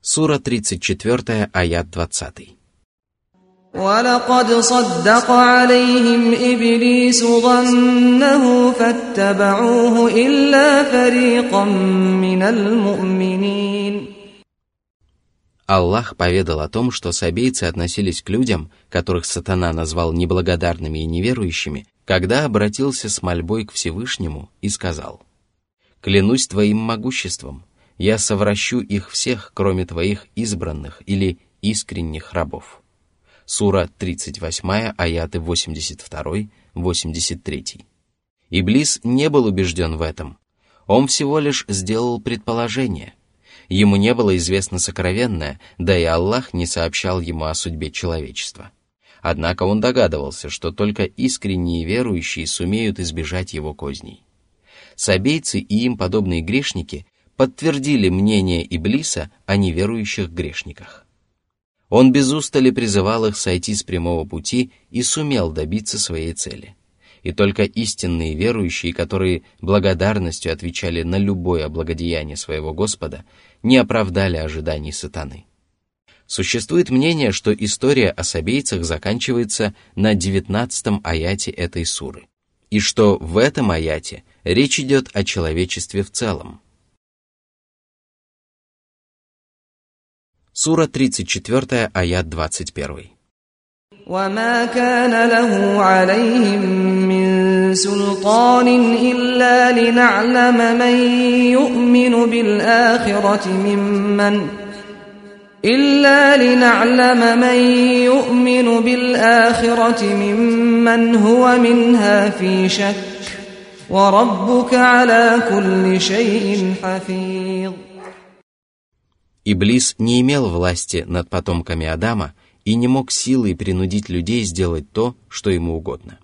Сура 34, аят 20. ولقد صدق عليهم إبليس ظنه فاتبعوه إلا فريقا من المؤمنين Аллах поведал о том, что сабейцы относились к людям, которых сатана назвал неблагодарными и неверующими, когда обратился с мольбой к Всевышнему и сказал, «Клянусь Твоим могуществом, я совращу их всех, кроме Твоих избранных или искренних рабов». Сура 38, аяты 82-83. Иблис не был убежден в этом. Он всего лишь сделал предположение. Ему не было известно сокровенное, да и Аллах не сообщал ему о судьбе человечества. Однако он догадывался, что только искренние верующие сумеют избежать его козней. Сабейцы и им подобные грешники подтвердили мнение Иблиса о неверующих грешниках. Он без устали призывал их сойти с прямого пути и сумел добиться своей цели. И только истинные верующие, которые благодарностью отвечали на любое благодеяние своего Господа, не оправдали ожиданий сатаны. Существует мнение, что история о сабейцах заканчивается на 19 аяте этой суры, и что в этом аяте речь идет о человечестве в целом. Сура 34, аят 21. وما كان له عليهم من سلطان إلا لنعلم من يؤمن بالآخرة ممن إلا لنعلم من يؤمن بالآخرة ممن هو منها في شك وربك على كل شيء حفيظ Иблис не имел власти над потомками Адама и не мог силой принудить людей сделать то, что ему угодно.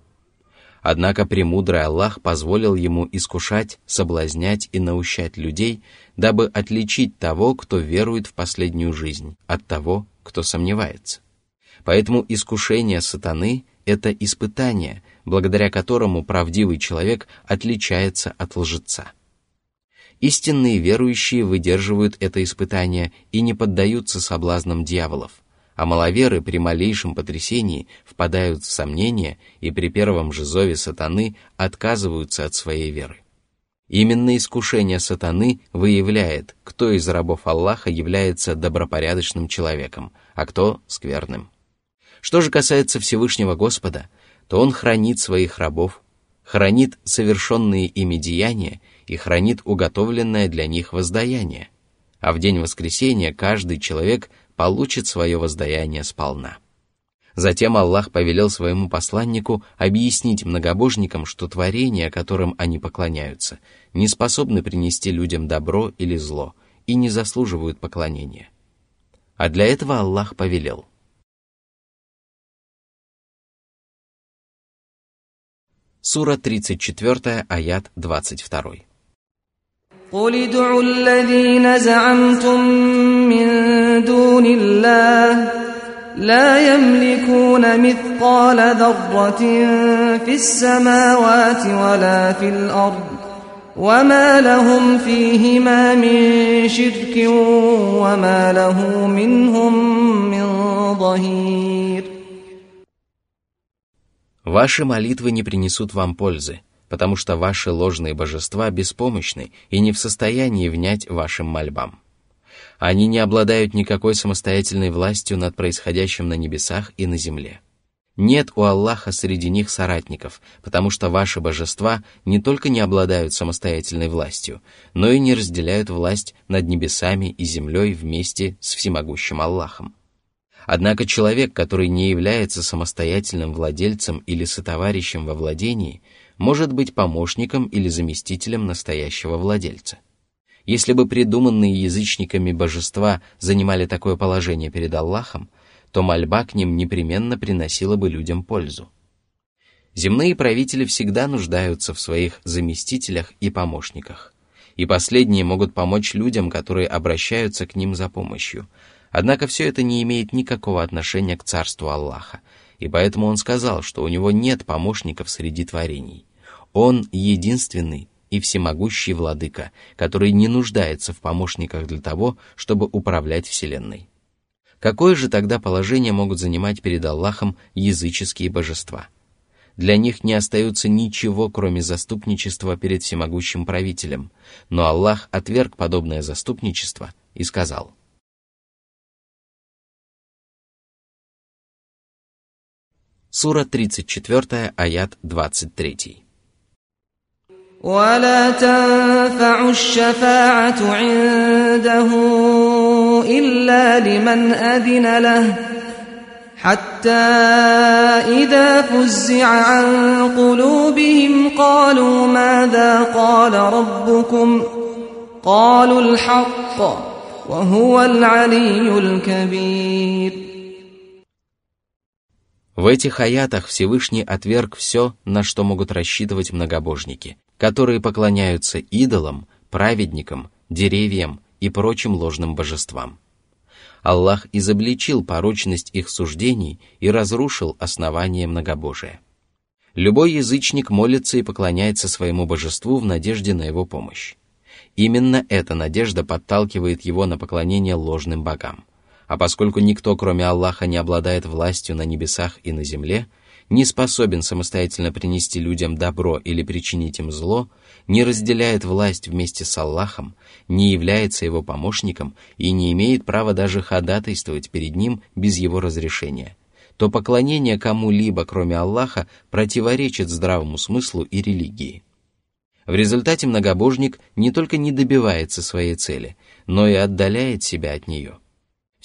Однако премудрый Аллах позволил ему искушать, соблазнять и наущать людей, дабы отличить того, кто верует в последнюю жизнь, от того, кто сомневается. Поэтому искушение сатаны – это испытание, благодаря которому правдивый человек отличается от лжеца. Истинные верующие выдерживают это испытание и не поддаются соблазнам дьяволов – а маловеры при малейшем потрясении впадают в сомнение и при первом же зове сатаны отказываются от своей веры. Именно искушение сатаны выявляет, кто из рабов Аллаха является добропорядочным человеком, а кто — скверным. Что же касается Всевышнего Господа, то Он хранит своих рабов, хранит совершенные ими деяния и хранит уготовленное для них воздаяние. А в день воскресения каждый человек получит свое воздаяние сполна. Затем Аллах повелел своему посланнику объяснить многобожникам, что творения, которым они поклоняются, не способны принести людям добро или зло и не заслуживают поклонения. А для этого Аллах повелел. Сура 34, аят 22. قل ادعوا الذين زعمتم من دون الله لا يملكون مثقال ذرة في السماوات ولا في الأرض وما لهم فيهما من شرك وما له منهم من ظهير Ваши молитвы не принесут вам пользы, Потому что ваши ложные божества беспомощны и не в состоянии внять вашим мольбам. Они не обладают никакой самостоятельной властью над происходящим на небесах и на земле. Нет у Аллаха среди них соратников, потому что ваши божества не только не обладают самостоятельной властью, но и не разделяют власть над небесами и землей вместе с всемогущим Аллахом. Однако человек, который не является самостоятельным владельцем или сотоварищем во владении, может быть помощником или заместителем настоящего владельца. Если бы придуманные язычниками божества занимали такое положение перед Аллахом, то мольба к ним непременно приносила бы людям пользу. Земные правители всегда нуждаются в своих заместителях и помощниках, и последние могут помочь людям, которые обращаются к ним за помощью. Однако все это не имеет никакого отношения к царству Аллаха, и поэтому он сказал, что у него нет помощников среди творений. Он единственный, и всемогущий владыка, который не нуждается в помощниках для того, чтобы управлять Вселенной. Какое же тогда положение могут занимать перед Аллахом языческие божества? Для них не остается ничего, кроме заступничества перед всемогущим правителем, но Аллах отверг подобное заступничество и сказал – Сура 34, аят 23. ولا تنفع الشفاعة عنده إلا لمن أذن له حتى إذا فزع عن قلوبهم قالوا ماذا قال ربكم قالوا الحق وهو العلي الكبير В этих аятах Всевышний отверг все, на что могут рассчитывать многобожники, которые поклоняются идолам, праведникам, деревьям и прочим ложным божествам. Аллах изобличил порочность их суждений и разрушил основание многобожия. Любой язычник молится и поклоняется своему божеству в надежде на его помощь. Именно эта надежда подталкивает его на поклонение ложным богам – а поскольку никто, кроме Аллаха, не обладает властью на небесах и на земле, не способен самостоятельно принести людям добро или причинить им зло, не разделяет власть вместе с Аллахом, не является его помощником и не имеет права даже ходатайствовать перед ним без его разрешения, то поклонение кому-либо, кроме Аллаха, противоречит здравому смыслу и религии. В результате многобожник не только не добивается своей цели, но и отдаляет себя от нее –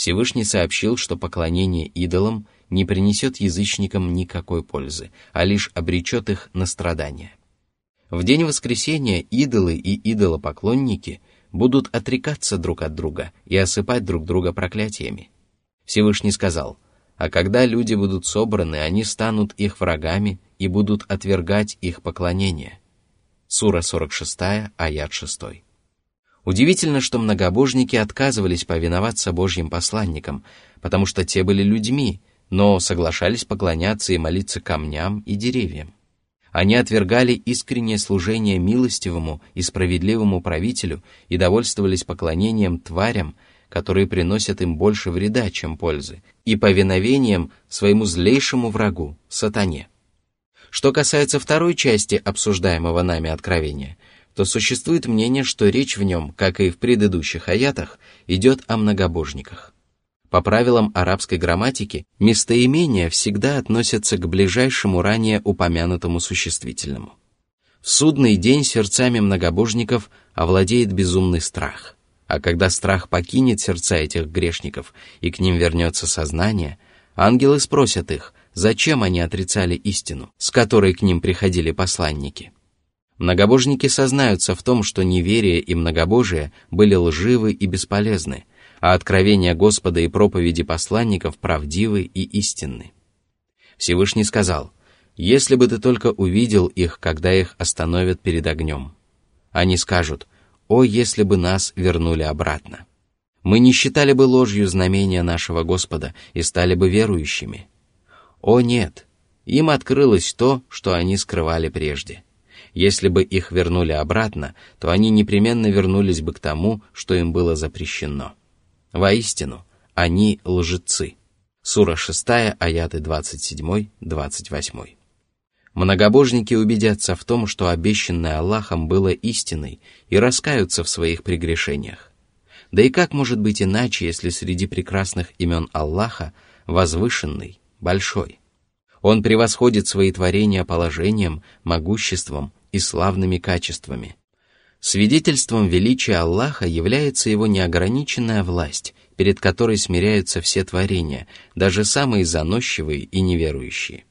Всевышний сообщил, что поклонение идолам не принесет язычникам никакой пользы, а лишь обречет их на страдания. В день воскресения идолы и идолопоклонники будут отрекаться друг от друга и осыпать друг друга проклятиями. Всевышний сказал, «А когда люди будут собраны, они станут их врагами и будут отвергать их поклонение». Сура 46, аят 6. Удивительно, что многобожники отказывались повиноваться Божьим посланникам, потому что те были людьми, но соглашались поклоняться и молиться камням и деревьям. Они отвергали искреннее служение милостивому и справедливому правителю и довольствовались поклонением тварям, которые приносят им больше вреда, чем пользы, и повиновением своему злейшему врагу, сатане. Что касается второй части обсуждаемого нами откровения – то существует мнение, что речь в нем, как и в предыдущих аятах, идет о многобожниках. По правилам арабской грамматики, местоимения всегда относятся к ближайшему ранее упомянутому существительному. В судный день сердцами многобожников овладеет безумный страх, а когда страх покинет сердца этих грешников и к ним вернется сознание, ангелы спросят их, зачем они отрицали истину, с которой к ним приходили посланники – Многобожники сознаются в том, что неверие и многобожие были лживы и бесполезны, а откровения Господа и проповеди посланников правдивы и истинны. Всевышний сказал, «Если бы ты только увидел их, когда их остановят перед огнем». Они скажут, «О, если бы нас вернули обратно!» Мы не считали бы ложью знамения нашего Господа и стали бы верующими. О нет, им открылось то, что они скрывали прежде – если бы их вернули обратно, то они непременно вернулись бы к тому, что им было запрещено. Воистину, они лжецы. Сура 6, аяты 27-28. Многобожники убедятся в том, что обещанное Аллахом было истиной, и раскаются в своих прегрешениях. Да и как может быть иначе, если среди прекрасных имен Аллаха возвышенный, большой? Он превосходит свои творения положением, могуществом и славными качествами. Свидетельством величия Аллаха является его неограниченная власть, перед которой смиряются все творения, даже самые заносчивые и неверующие.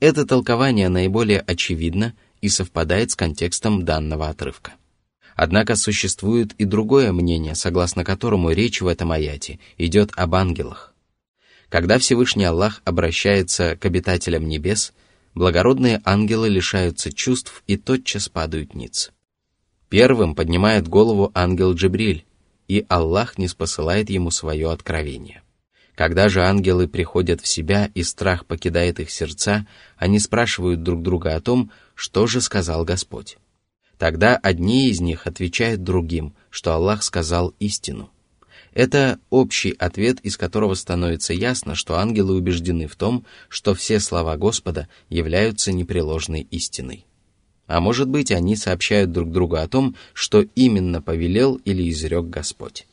Это толкование наиболее очевидно и совпадает с контекстом данного отрывка. Однако существует и другое мнение, согласно которому речь в этом аяте идет об ангелах. Когда Всевышний Аллах обращается к обитателям небес – благородные ангелы лишаются чувств и тотчас падают ниц. Первым поднимает голову ангел Джибриль, и Аллах не спосылает ему свое откровение. Когда же ангелы приходят в себя и страх покидает их сердца, они спрашивают друг друга о том, что же сказал Господь. Тогда одни из них отвечают другим, что Аллах сказал истину. Это общий ответ, из которого становится ясно, что ангелы убеждены в том, что все слова Господа являются непреложной истиной. А может быть, они сообщают друг другу о том, что именно повелел или изрек Господь.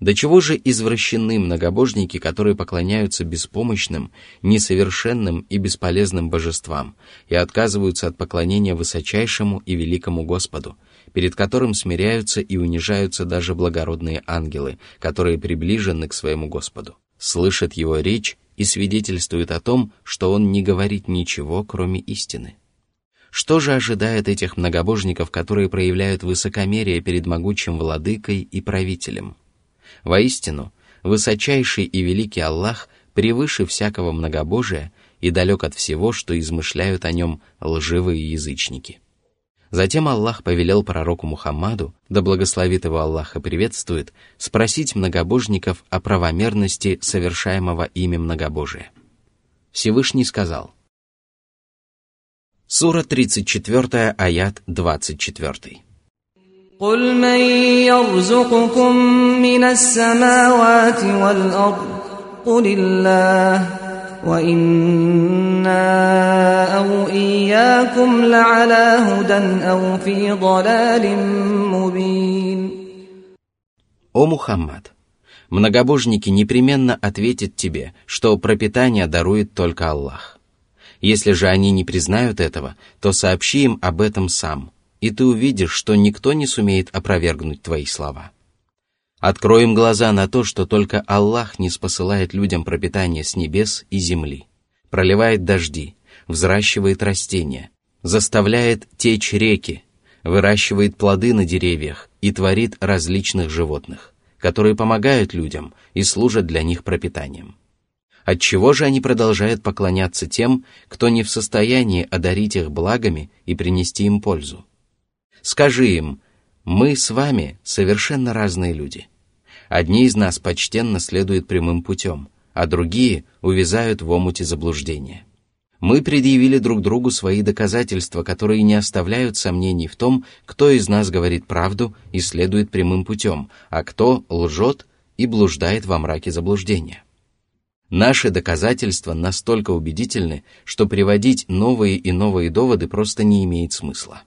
До чего же извращены многобожники, которые поклоняются беспомощным, несовершенным и бесполезным божествам и отказываются от поклонения высочайшему и великому Господу, перед которым смиряются и унижаются даже благородные ангелы, которые приближены к своему Господу, слышат его речь и свидетельствуют о том, что он не говорит ничего, кроме истины. Что же ожидает этих многобожников, которые проявляют высокомерие перед могучим владыкой и правителем? Воистину, высочайший и великий Аллах превыше всякого многобожия и далек от всего, что измышляют о нем лживые язычники. Затем Аллах повелел пророку Мухаммаду, да благословит его Аллах и приветствует, спросить многобожников о правомерности совершаемого ими многобожия. Всевышний сказал. Сура 34, аят 24. قل من يرزقكم من السماوات والأرض قل الله وإنا أو إياكم لعلى هدى أو في ضلال مبين О Мухаммад! Многобожники непременно ответят тебе, что пропитание дарует только Аллах. Если же они не признают этого, то сообщи им об этом сам – и ты увидишь, что никто не сумеет опровергнуть твои слова. Откроем глаза на то, что только Аллах не спосылает людям пропитание с небес и земли, проливает дожди, взращивает растения, заставляет течь реки, выращивает плоды на деревьях и творит различных животных, которые помогают людям и служат для них пропитанием. Отчего же они продолжают поклоняться тем, кто не в состоянии одарить их благами и принести им пользу? Скажи им, мы с вами совершенно разные люди. Одни из нас почтенно следуют прямым путем, а другие увязают в омуте заблуждения. Мы предъявили друг другу свои доказательства, которые не оставляют сомнений в том, кто из нас говорит правду и следует прямым путем, а кто лжет и блуждает во мраке заблуждения. Наши доказательства настолько убедительны, что приводить новые и новые доводы просто не имеет смысла.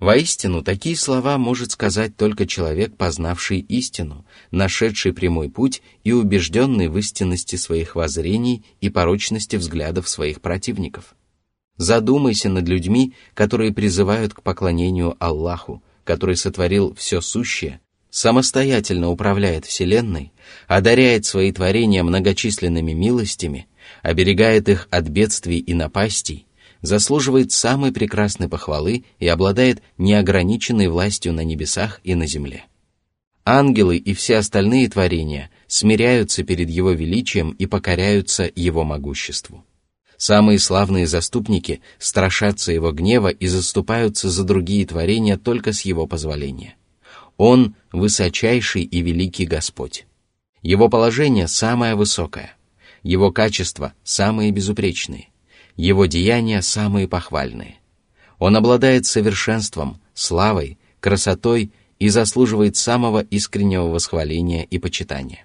Воистину, такие слова может сказать только человек, познавший истину, нашедший прямой путь и убежденный в истинности своих воззрений и порочности взглядов своих противников. Задумайся над людьми, которые призывают к поклонению Аллаху, который сотворил все сущее, самостоятельно управляет Вселенной, одаряет свои творения многочисленными милостями, оберегает их от бедствий и напастей, заслуживает самой прекрасной похвалы и обладает неограниченной властью на небесах и на земле. Ангелы и все остальные творения смиряются перед Его величием и покоряются Его могуществу. Самые славные заступники страшатся Его гнева и заступаются за другие творения только с Его позволения. Он – высочайший и великий Господь. Его положение самое высокое, Его качества самые безупречные – его деяния самые похвальные. Он обладает совершенством, славой, красотой и заслуживает самого искреннего восхваления и почитания.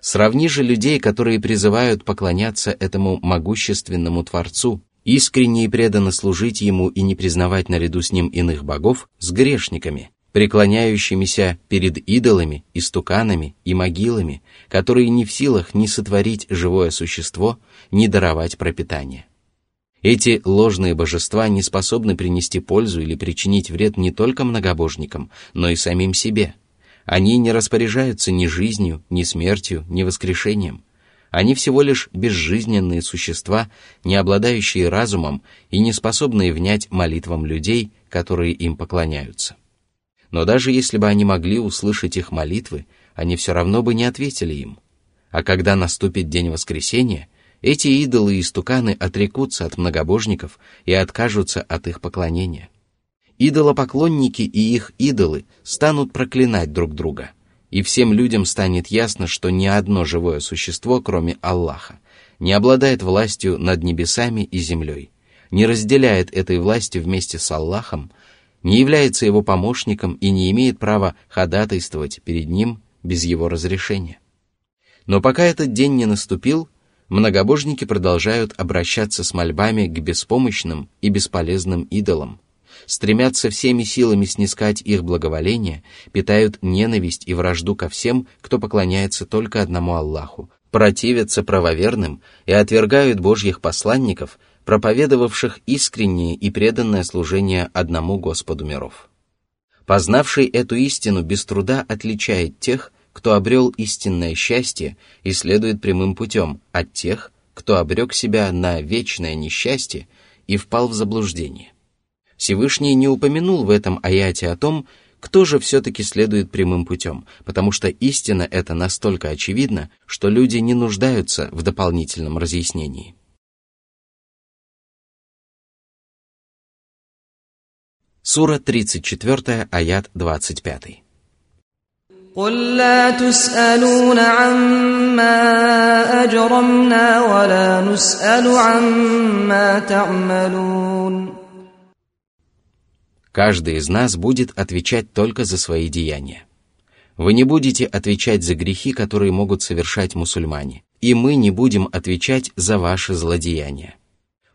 Сравни же людей, которые призывают поклоняться этому могущественному Творцу, искренне и преданно служить Ему и не признавать наряду с Ним иных богов, с грешниками, преклоняющимися перед идолами, истуканами и могилами, которые не в силах ни сотворить живое существо, ни даровать пропитание. Эти ложные божества не способны принести пользу или причинить вред не только многобожникам, но и самим себе. Они не распоряжаются ни жизнью, ни смертью, ни воскрешением. Они всего лишь безжизненные существа, не обладающие разумом и не способные внять молитвам людей, которые им поклоняются. Но даже если бы они могли услышать их молитвы, они все равно бы не ответили им. А когда наступит день воскресения – эти идолы и стуканы отрекутся от многобожников и откажутся от их поклонения. Идолопоклонники и их идолы станут проклинать друг друга, и всем людям станет ясно, что ни одно живое существо, кроме Аллаха, не обладает властью над небесами и землей, не разделяет этой власти вместе с Аллахом не является его помощником и не имеет права ходатайствовать перед ним без его разрешения. Но пока этот день не наступил, многобожники продолжают обращаться с мольбами к беспомощным и бесполезным идолам, стремятся всеми силами снискать их благоволение, питают ненависть и вражду ко всем, кто поклоняется только одному Аллаху, противятся правоверным и отвергают Божьих посланников, проповедовавших искреннее и преданное служение одному Господу миров. Познавший эту истину без труда отличает тех, кто обрел истинное счастье и следует прямым путем, от тех, кто обрек себя на вечное несчастье и впал в заблуждение. Всевышний не упомянул в этом аяте о том, кто же все-таки следует прямым путем, потому что истина эта настолько очевидна, что люди не нуждаются в дополнительном разъяснении. Сура 34, аят 25. قل لا تسألون عما أجرمنا ولا نسأل عما تعملون Каждый из нас будет отвечать только за свои деяния. Вы не будете отвечать за грехи, которые могут совершать мусульмане, и мы не будем отвечать за ваши злодеяния.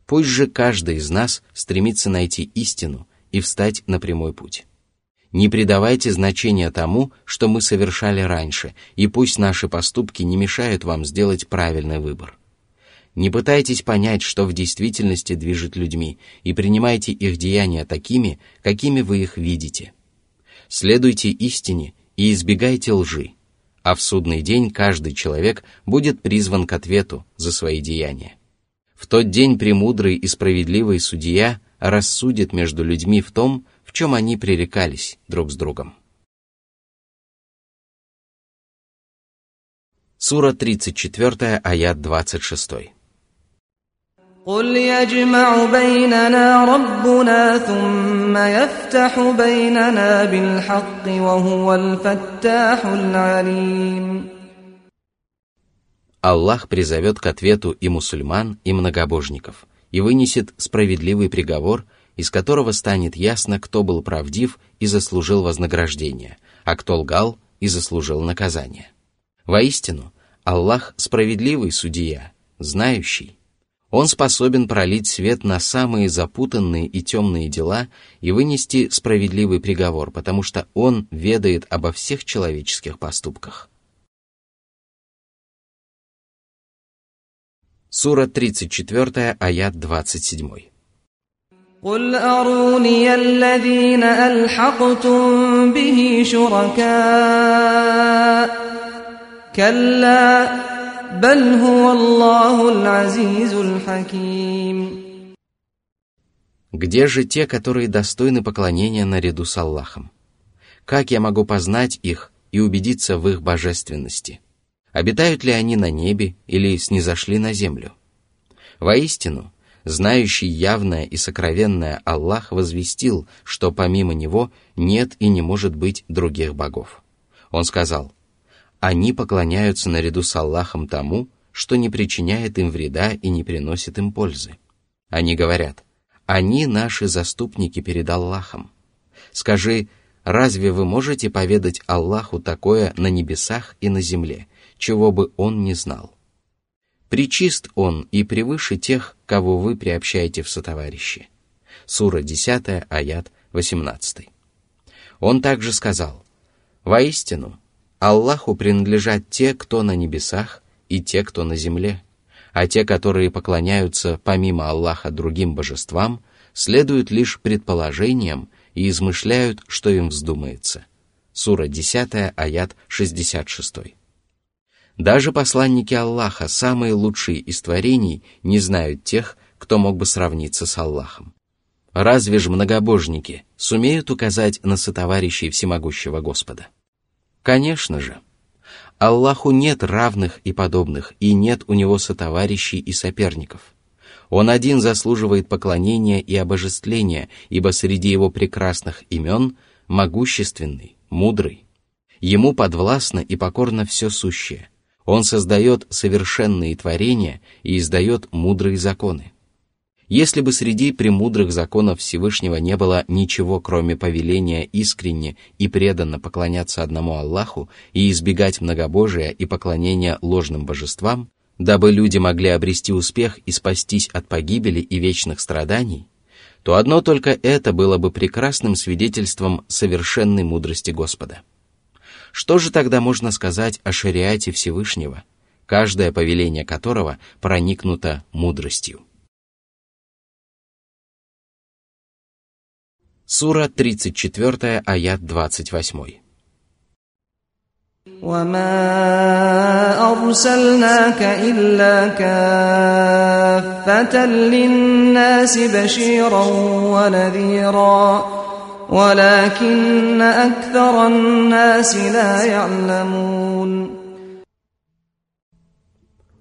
Пусть же каждый из нас стремится найти истину и встать на прямой путь. Не придавайте значения тому, что мы совершали раньше, и пусть наши поступки не мешают вам сделать правильный выбор. Не пытайтесь понять, что в действительности движет людьми, и принимайте их деяния такими, какими вы их видите. Следуйте истине и избегайте лжи, а в судный день каждый человек будет призван к ответу за свои деяния. В тот день премудрый и справедливый судья рассудит между людьми в том, в чем они пререкались друг с другом. Сура 34, аят 26. قل يجمع بيننا ربنا ثم يفتح بيننا بالحق وهو الفتاح العليم Аллах призовет к ответу и мусульман, и многобожников, и вынесет справедливый приговор, из которого станет ясно, кто был правдив и заслужил вознаграждение, а кто лгал и заслужил наказание. Воистину, Аллах справедливый судья, знающий, он способен пролить свет на самые запутанные и темные дела и вынести справедливый приговор, потому что Он ведает обо всех человеческих поступках. Сура 34, аят 27. قل أروني الذين ألحقتم به شركاء كلا بل هو الله العزيز الحكيم Где же те, которые достойны поклонения наряду с Аллахом? Как я могу познать их и убедиться в их божественности? Обитают ли они на небе или снизошли на землю? Воистину, знающий явное и сокровенное Аллах возвестил, что помимо Него нет и не может быть других богов. Он сказал, они поклоняются наряду с Аллахом тому, что не причиняет им вреда и не приносит им пользы. Они говорят, они наши заступники перед Аллахом. Скажи, разве вы можете поведать Аллаху такое на небесах и на земле, чего бы Он не знал? Причист Он и превыше тех, кого вы приобщаете в сотоварищи. Сура 10, аят 18. Он также сказал, «Воистину, Аллаху принадлежат те, кто на небесах, и те, кто на земле, а те, которые поклоняются помимо Аллаха другим божествам, следуют лишь предположениям и измышляют, что им вздумается. Сура 10, аят 66. Даже посланники Аллаха, самые лучшие из творений, не знают тех, кто мог бы сравниться с Аллахом. Разве же многобожники сумеют указать на сотоварищей всемогущего Господа? Конечно же. Аллаху нет равных и подобных, и нет у него сотоварищей и соперников. Он один заслуживает поклонения и обожествления, ибо среди его прекрасных имен могущественный, мудрый. Ему подвластно и покорно все сущее. Он создает совершенные творения и издает мудрые законы. Если бы среди премудрых законов Всевышнего не было ничего, кроме повеления искренне и преданно поклоняться одному Аллаху и избегать многобожия и поклонения ложным божествам, дабы люди могли обрести успех и спастись от погибели и вечных страданий, то одно только это было бы прекрасным свидетельством совершенной мудрости Господа. Что же тогда можно сказать о шариате Всевышнего, каждое повеление которого проникнуто мудростью? Сура 34, аят 28. وما أرسلناك إلا كافة للناس بشيرا ونذيرا ولكن أكثر الناس لا يعلمون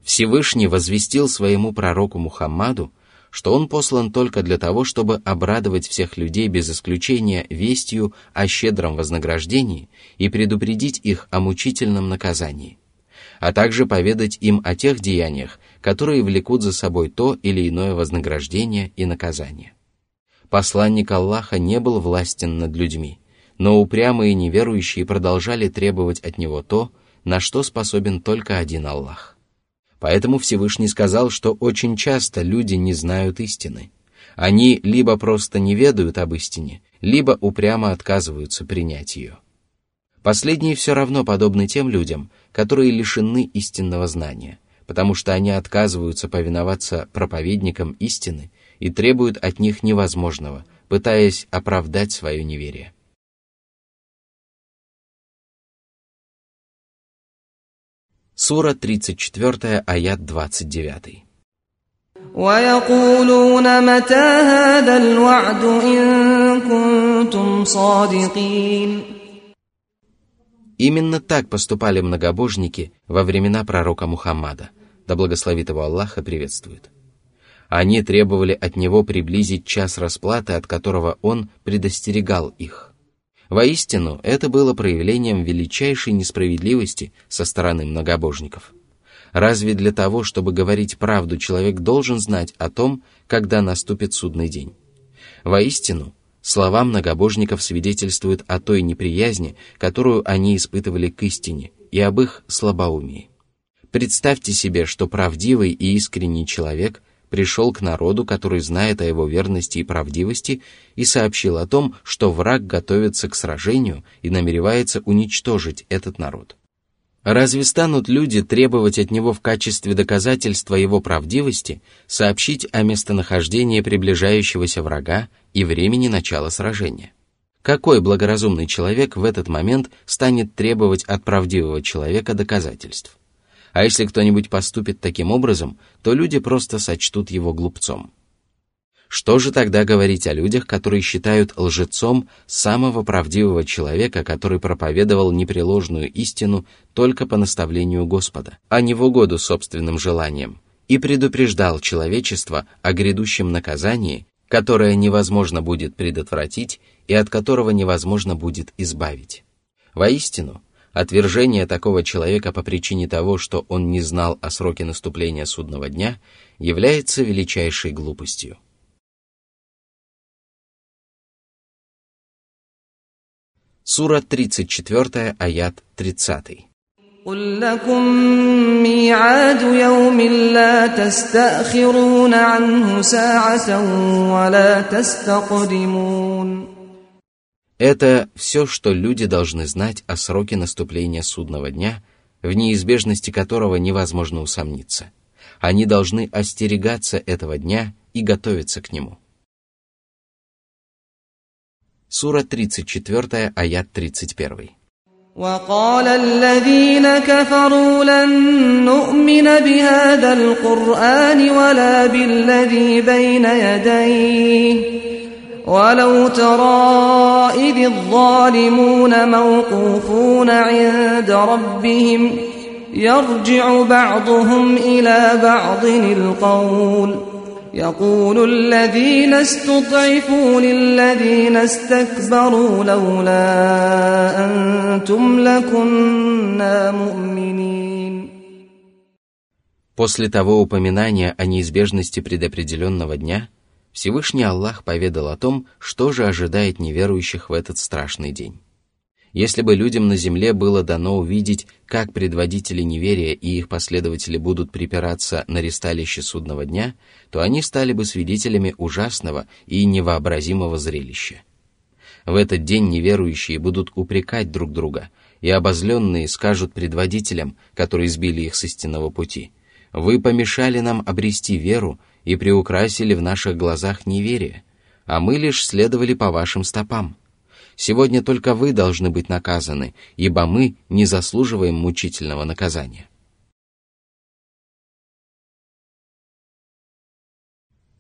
Всевышний возвестил своему пророку Мухаммаду, что он послан только для того, чтобы обрадовать всех людей без исключения вестью о щедром вознаграждении и предупредить их о мучительном наказании, а также поведать им о тех деяниях, которые влекут за собой то или иное вознаграждение и наказание. Посланник Аллаха не был властен над людьми, но упрямые неверующие продолжали требовать от него то, на что способен только один Аллах. Поэтому Всевышний сказал, что очень часто люди не знают истины. Они либо просто не ведают об истине, либо упрямо отказываются принять ее. Последние все равно подобны тем людям, которые лишены истинного знания, потому что они отказываются повиноваться проповедникам истины и требуют от них невозможного, пытаясь оправдать свое неверие. Сура 34, аят 29. Именно так поступали многобожники во времена пророка Мухаммада, да благословит его Аллаха приветствует. Они требовали от него приблизить час расплаты, от которого он предостерегал их. Воистину, это было проявлением величайшей несправедливости со стороны многобожников. Разве для того, чтобы говорить правду, человек должен знать о том, когда наступит судный день? Воистину, слова многобожников свидетельствуют о той неприязни, которую они испытывали к истине, и об их слабоумии. Представьте себе, что правдивый и искренний человек – пришел к народу, который знает о его верности и правдивости, и сообщил о том, что враг готовится к сражению и намеревается уничтожить этот народ. Разве станут люди требовать от него в качестве доказательства его правдивости сообщить о местонахождении приближающегося врага и времени начала сражения? Какой благоразумный человек в этот момент станет требовать от правдивого человека доказательств? А если кто-нибудь поступит таким образом, то люди просто сочтут его глупцом. Что же тогда говорить о людях, которые считают лжецом самого правдивого человека, который проповедовал непреложную истину только по наставлению Господа, а не в угоду собственным желаниям, и предупреждал человечество о грядущем наказании, которое невозможно будет предотвратить и от которого невозможно будет избавить? Воистину, Отвержение такого человека по причине того, что он не знал о сроке наступления судного дня, является величайшей глупостью. Сура 34, аят 30. قل لكم ميعاد يوم لا تستأخرون عنه ساعة ولا تستقدمون это все, что люди должны знать о сроке наступления судного дня, в неизбежности которого невозможно усомниться. Они должны остерегаться этого дня и готовиться к нему. Сура 34, аят 31. وقال الذين كفروا لن نؤمن بهذا القرآن ولا بالذي بين يديه ولو ترى إذ الظالمون موقوفون عند ربهم يرجع بعضهم إلى بعض القول يقول الذين استضعفوا للذين استكبروا لولا أنتم لكنا مؤمنين После того упоминания о неизбежности предопределенного дня – Всевышний Аллах поведал о том, что же ожидает неверующих в этот страшный день. Если бы людям на земле было дано увидеть, как предводители неверия и их последователи будут припираться на ресталище судного дня, то они стали бы свидетелями ужасного и невообразимого зрелища. В этот день неверующие будут упрекать друг друга, и обозленные скажут предводителям, которые сбили их с истинного пути, «Вы помешали нам обрести веру и приукрасили в наших глазах неверие, а мы лишь следовали по вашим стопам. Сегодня только вы должны быть наказаны, ибо мы не заслуживаем мучительного наказания.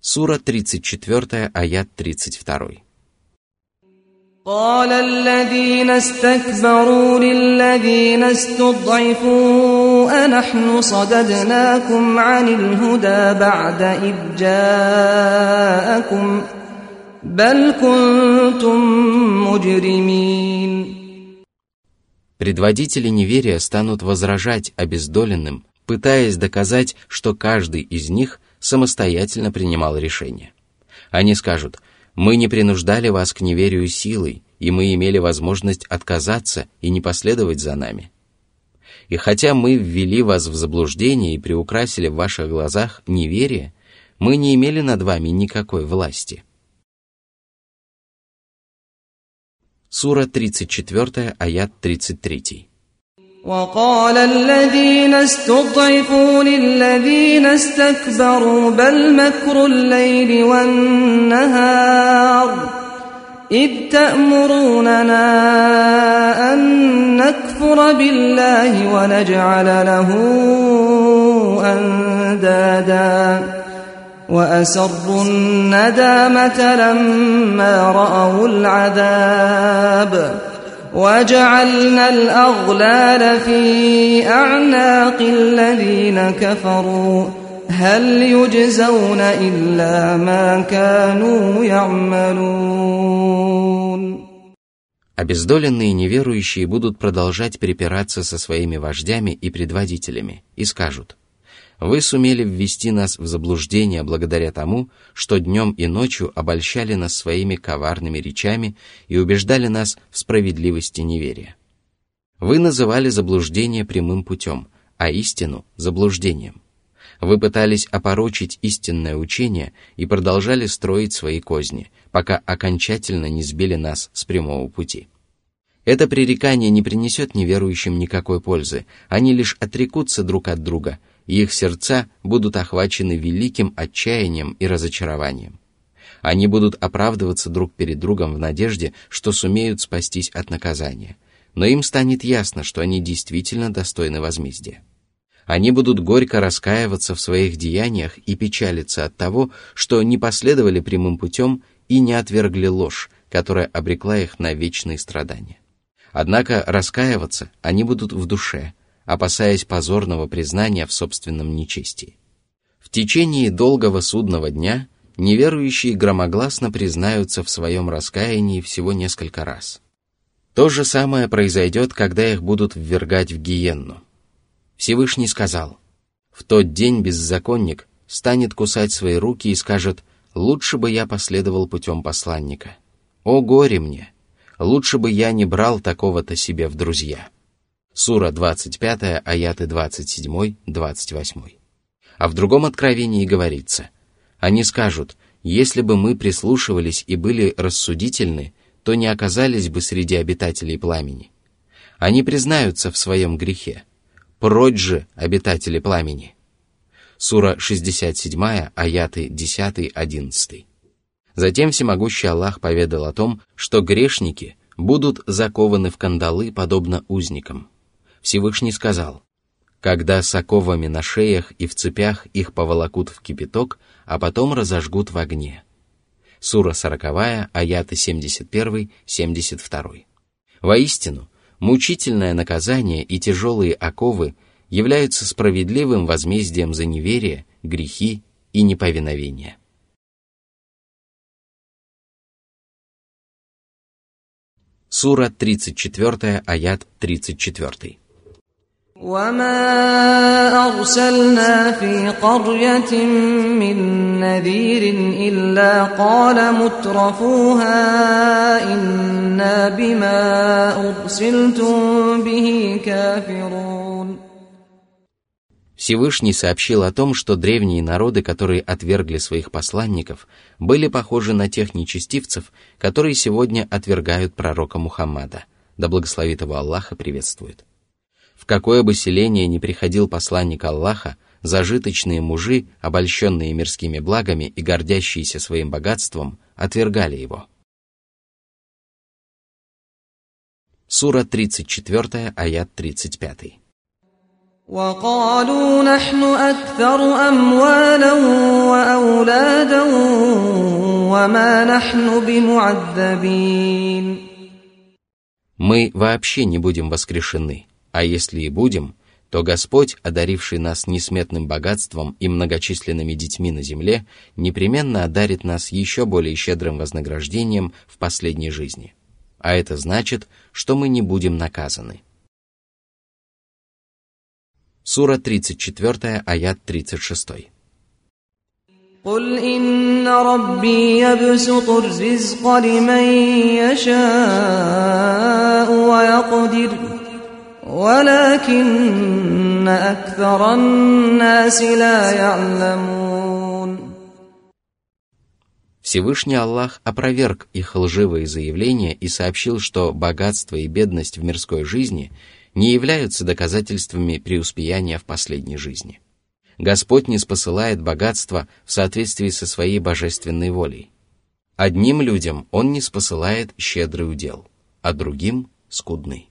Сура 34, аят 32. قال الذين استكبروا للذين استضعفوا أنحن صددناكم عن الهدى بعد إذ جاءكم بل كنتم مجرمين Предводители неверия станут возражать обездоленным, пытаясь доказать, что каждый из них самостоятельно принимал решение. Они скажут – мы не принуждали вас к неверию силой, и мы имели возможность отказаться и не последовать за нами. И хотя мы ввели вас в заблуждение и приукрасили в ваших глазах неверие, мы не имели над вами никакой власти. Сура 34, аят 33. وقال الذين استضعفوا للذين استكبروا بل مكر الليل والنهار إذ تأمروننا أن نكفر بالله ونجعل له أندادا وأسروا الندامة لما رأوا العذاب وجعلنا الأغلال في أعناق الذين كفروا هل يجزون إلا ما كانوا يعملون Обездоленные неверующие будут продолжать припираться со своими вождями и предводителями и скажут – вы сумели ввести нас в заблуждение благодаря тому, что днем и ночью обольщали нас своими коварными речами и убеждали нас в справедливости неверия. Вы называли заблуждение прямым путем, а истину – заблуждением. Вы пытались опорочить истинное учение и продолжали строить свои козни, пока окончательно не сбили нас с прямого пути. Это пререкание не принесет неверующим никакой пользы, они лишь отрекутся друг от друга – и их сердца будут охвачены великим отчаянием и разочарованием. Они будут оправдываться друг перед другом в надежде, что сумеют спастись от наказания, но им станет ясно, что они действительно достойны возмездия. Они будут горько раскаиваться в своих деяниях и печалиться от того, что не последовали прямым путем и не отвергли ложь, которая обрекла их на вечные страдания. Однако раскаиваться они будут в душе – опасаясь позорного признания в собственном нечестии. В течение долгого судного дня неверующие громогласно признаются в своем раскаянии всего несколько раз. То же самое произойдет, когда их будут ввергать в гиенну. Всевышний сказал, «В тот день беззаконник станет кусать свои руки и скажет, «Лучше бы я последовал путем посланника. О горе мне! Лучше бы я не брал такого-то себе в друзья». Сура 25, аяты 27-28. А в другом откровении говорится, они скажут, если бы мы прислушивались и были рассудительны, то не оказались бы среди обитателей пламени. Они признаются в своем грехе. Прочь же, обитатели пламени. Сура 67, аяты 10-11. Затем всемогущий Аллах поведал о том, что грешники будут закованы в кандалы, подобно узникам – Всевышний сказал, «Когда с оковами на шеях и в цепях их поволокут в кипяток, а потом разожгут в огне». Сура 40, аяты 71-72. Воистину, мучительное наказание и тяжелые оковы являются справедливым возмездием за неверие, грехи и неповиновение. Сура 34, аят 34. وما أرسلنا في قرية من نذير إلا قال مترفوها إنا بما أرسلتم به كافرون Всевышний сообщил о том, что древние народы, которые отвергли своих посланников, были похожи на тех нечестивцев, которые сегодня отвергают пророка Мухаммада. Да благословит его Аллаха приветствует. В какое бы селение ни приходил посланник Аллаха, зажиточные мужи, обольщенные мирскими благами и гордящиеся своим богатством, отвергали его. Сура 34, аят 35. وقالوا نحن أكثر أموالا وأولادا وما نحن بمعذبين Мы вообще не будем воскрешены, а если и будем, то Господь, одаривший нас несметным богатством и многочисленными детьми на земле, непременно одарит нас еще более щедрым вознаграждением в последней жизни. А это значит, что мы не будем наказаны. Сура 34, аят 36. قل إن ربي يبسط الرزق لمن يشاء ويقدر ولكن أكثر الناس لا يعلمون Всевышний Аллах опроверг их лживые заявления и сообщил, что богатство и бедность в мирской жизни – не являются доказательствами преуспеяния в последней жизни. Господь не спосылает богатство в соответствии со своей божественной волей. Одним людям Он не спосылает щедрый удел, а другим – скудный.